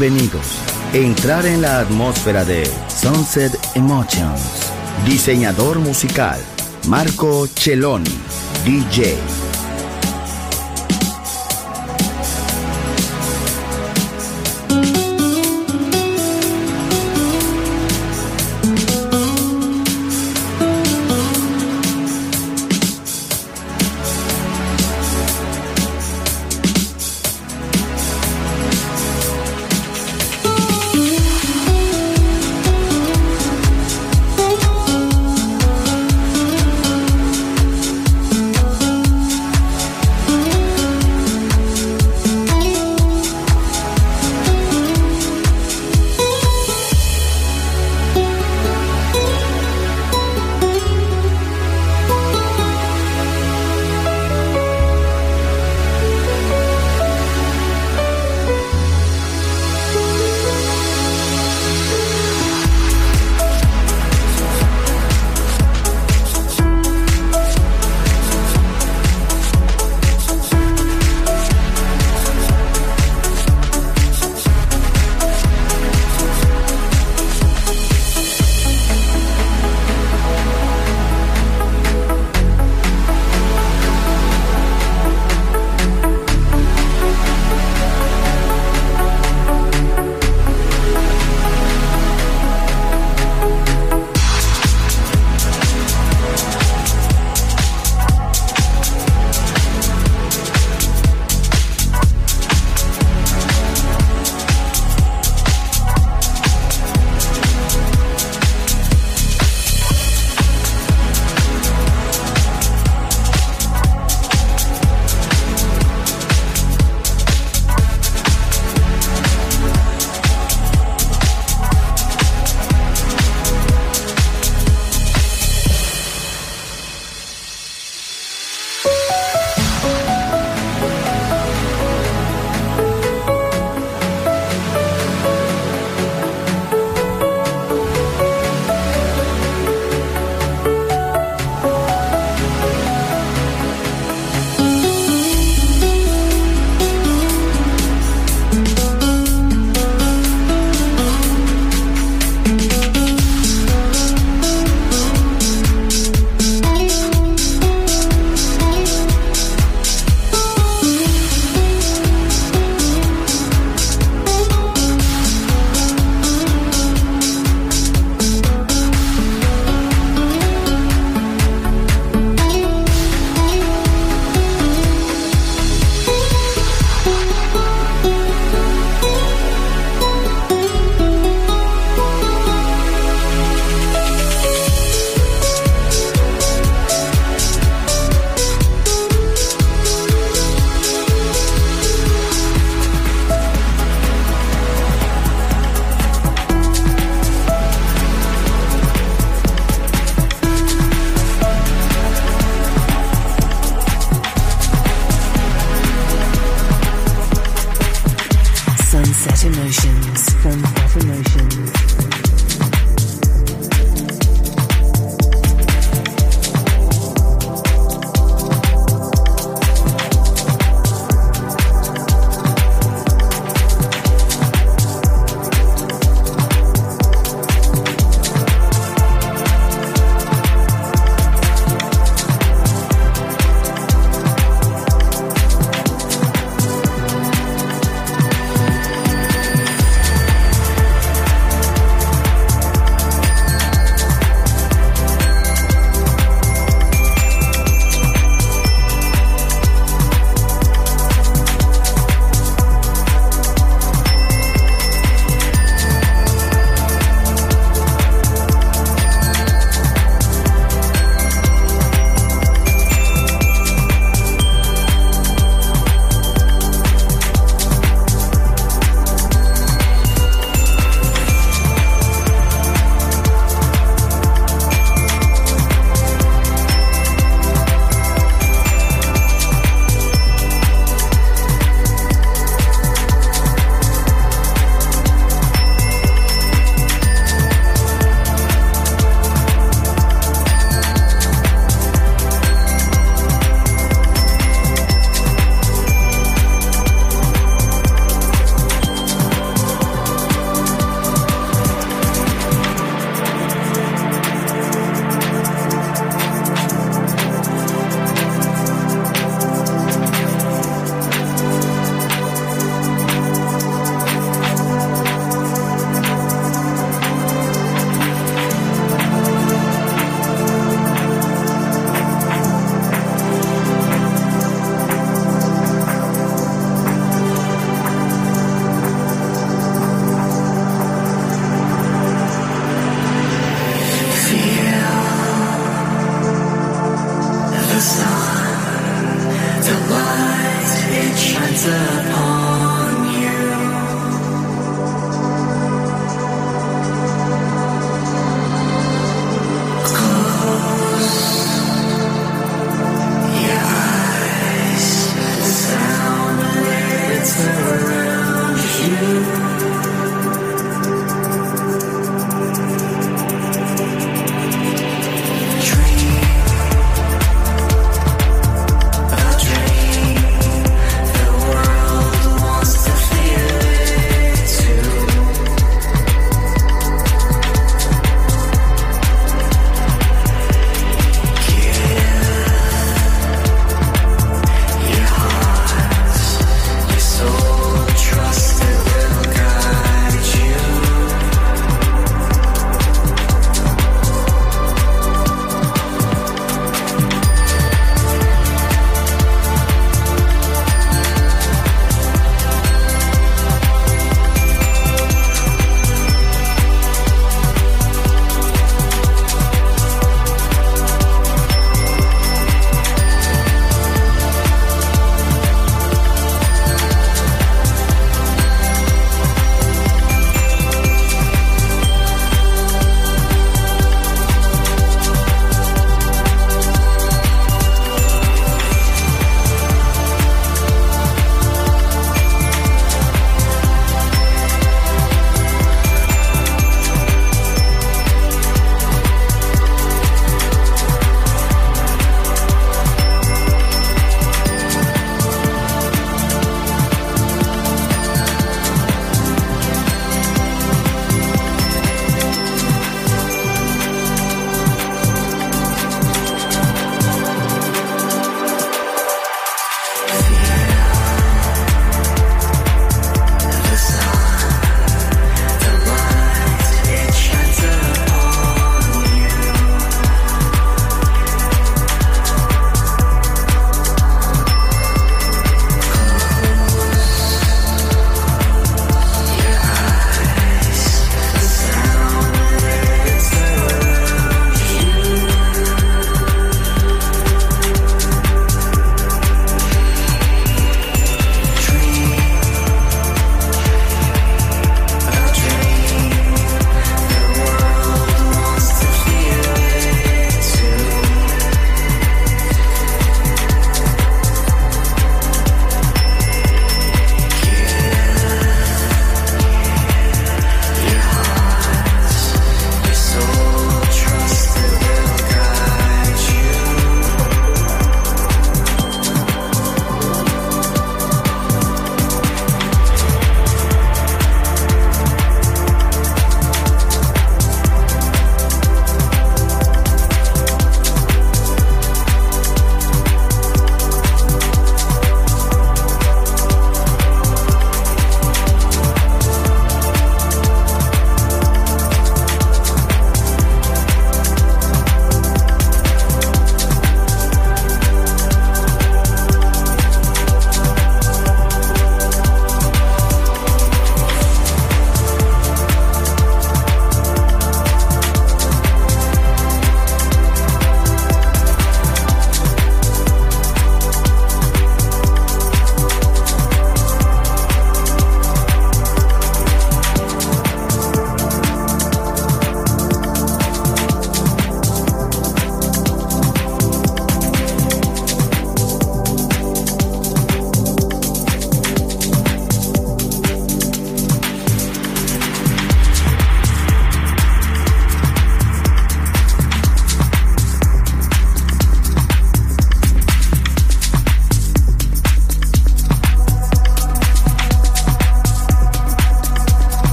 Bienvenidos. Entrar en la atmósfera de Sunset Emotions. Diseñador musical, Marco Celloni, DJ.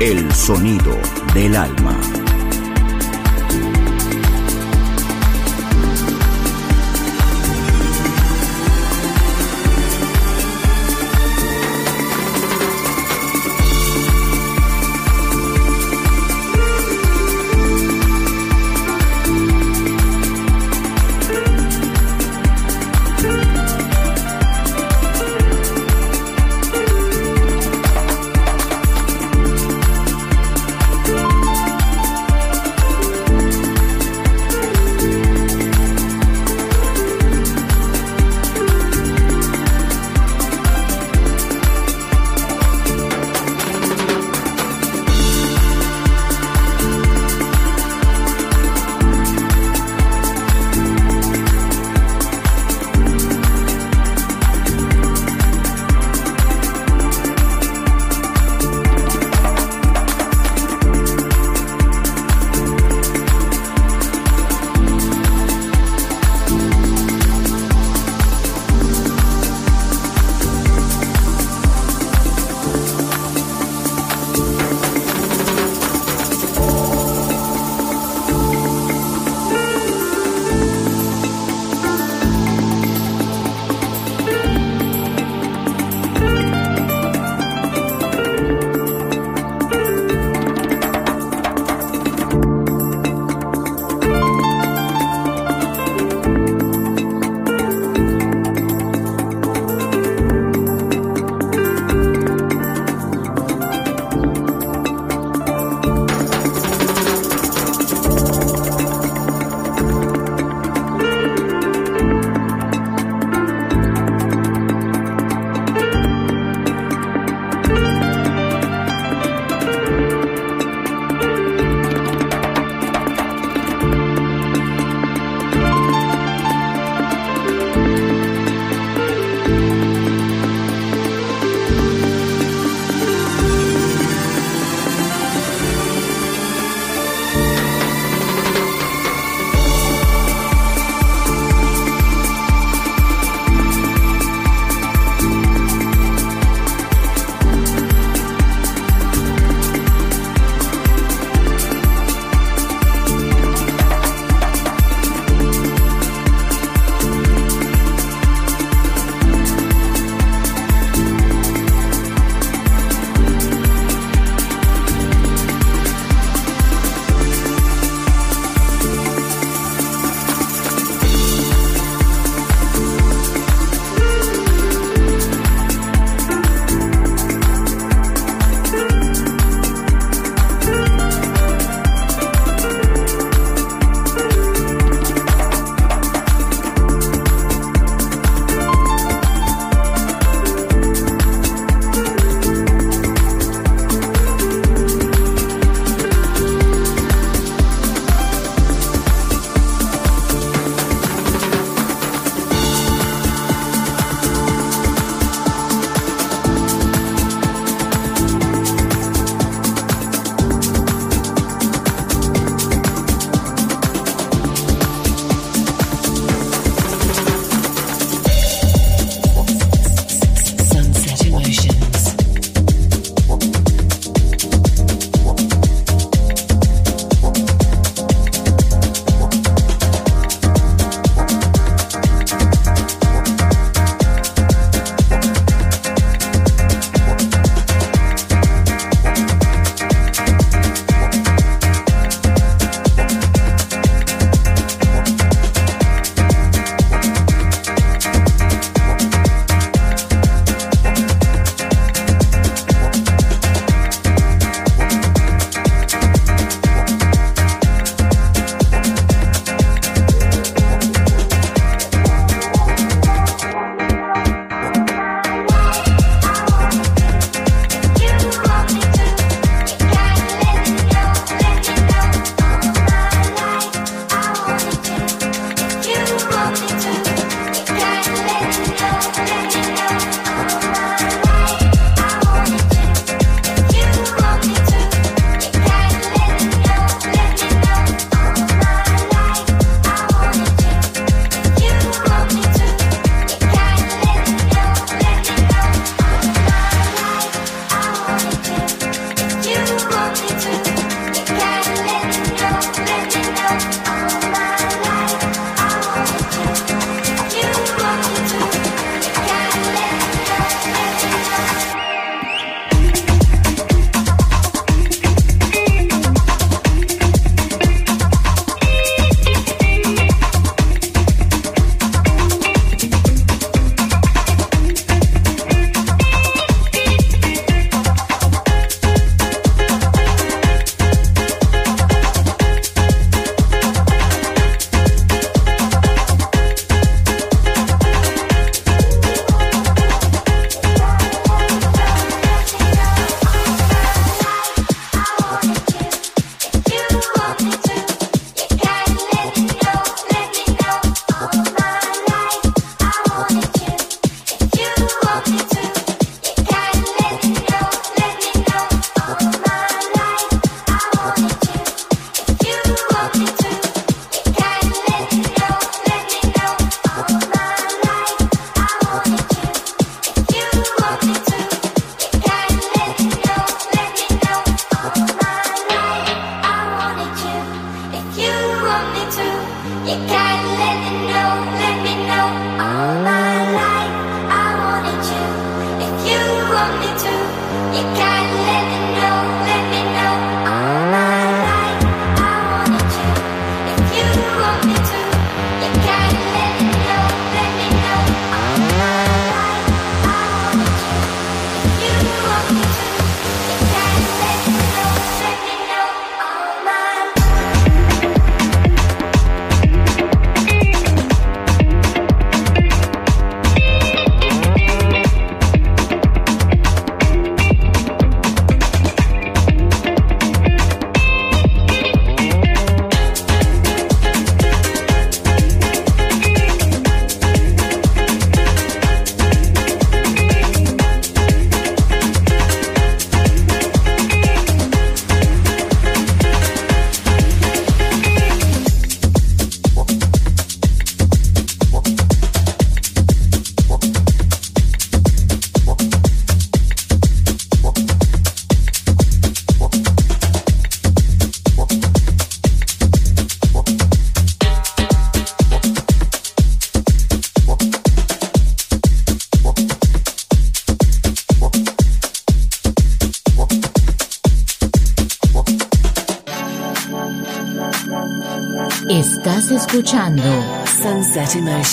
El sonido del alma.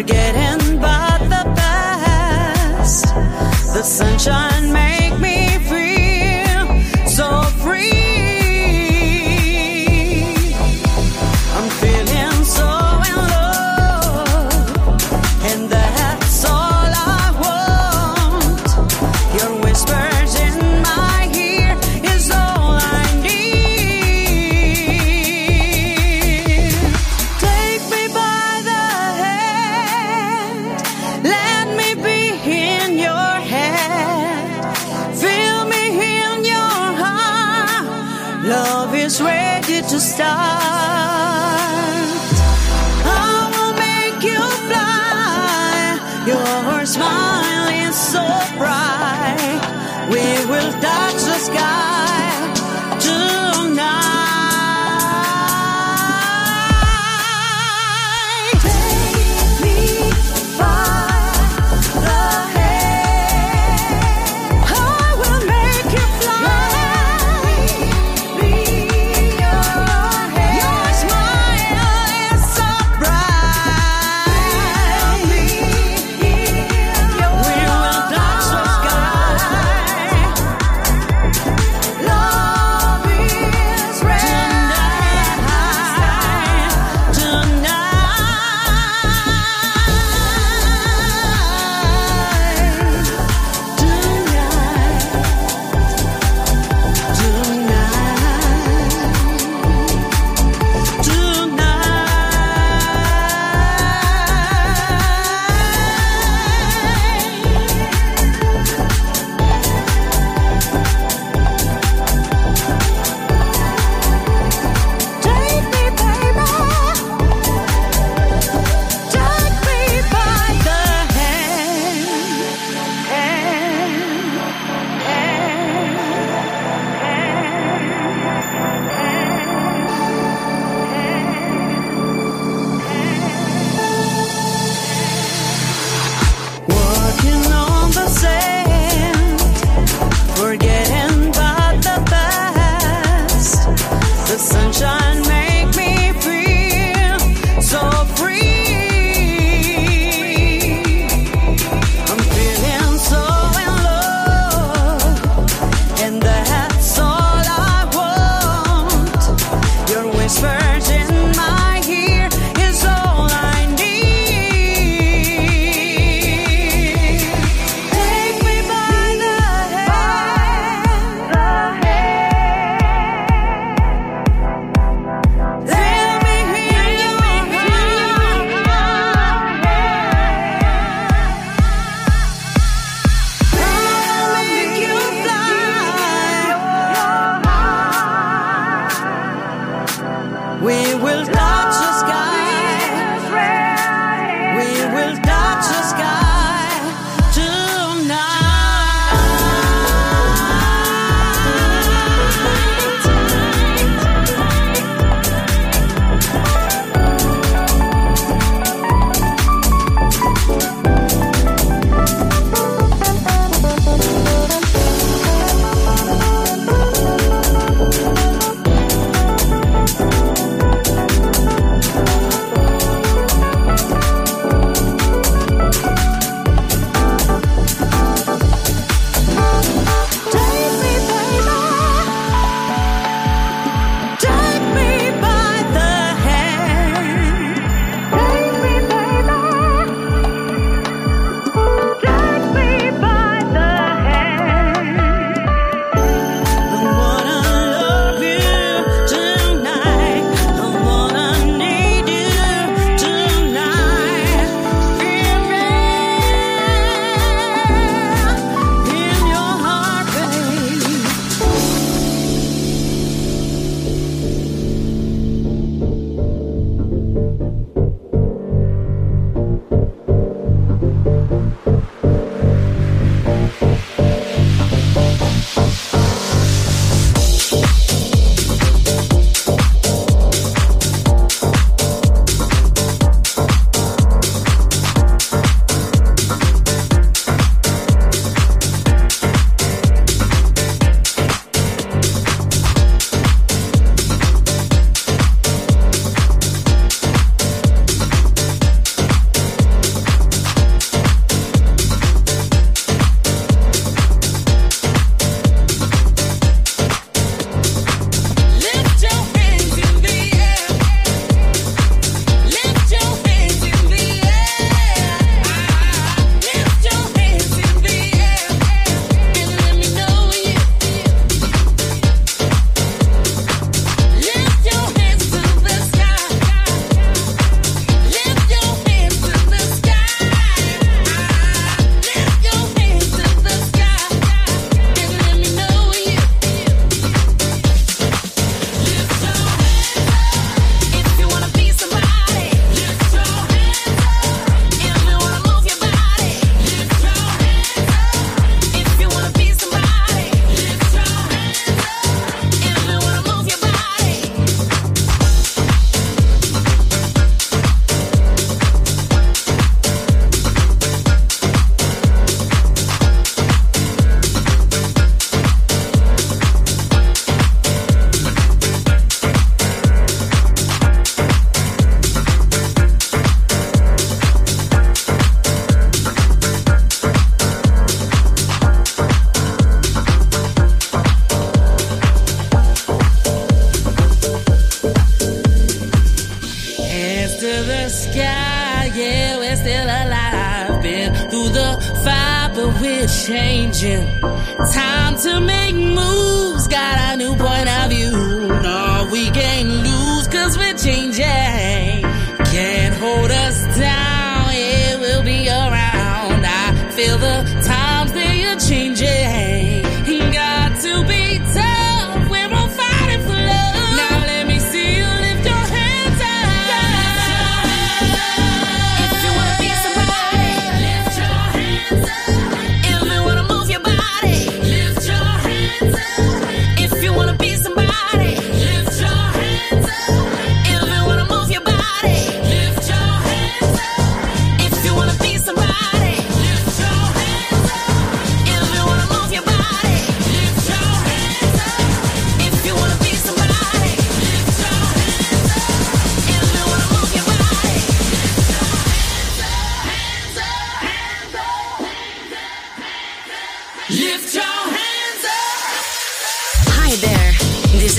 forgetting about the past. The sunshine.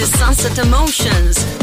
Is Sunset Emotions.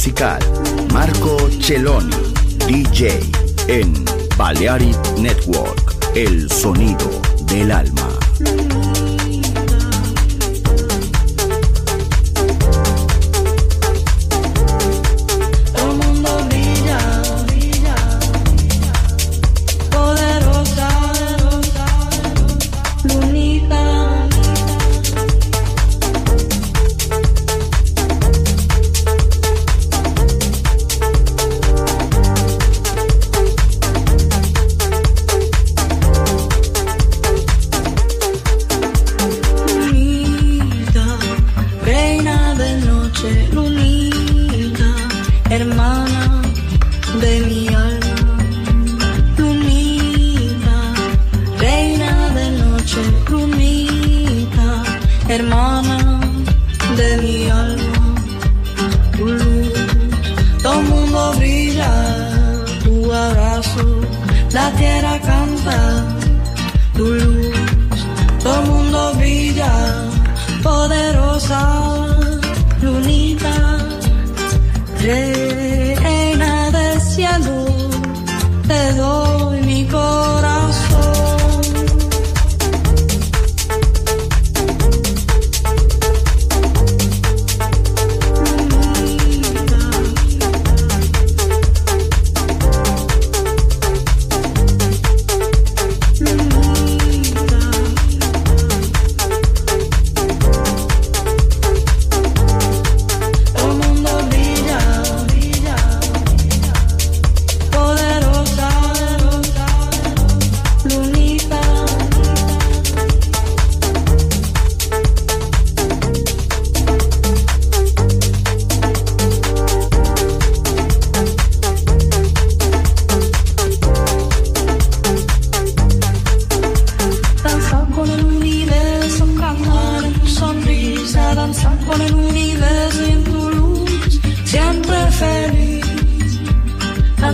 Musical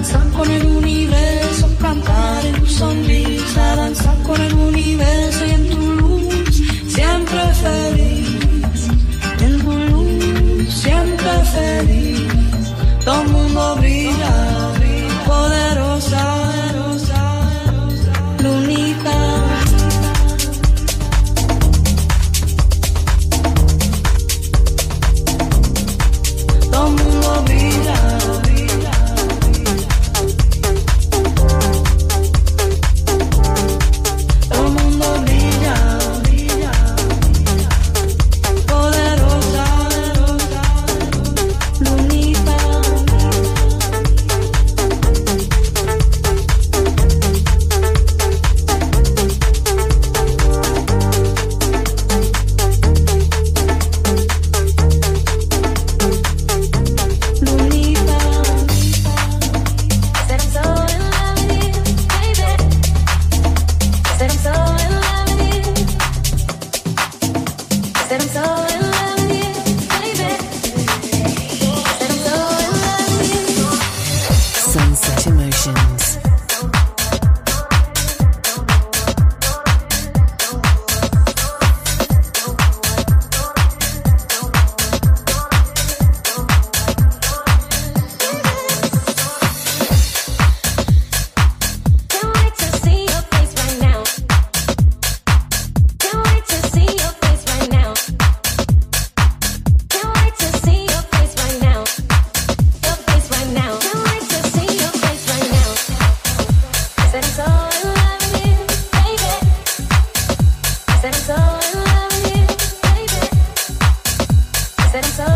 danzar con el universo, cantar en tu sonrisa, danzar con el universo y en tu luz, siempre feliz. En tu luz, siempre feliz, todo mundo brilla. said so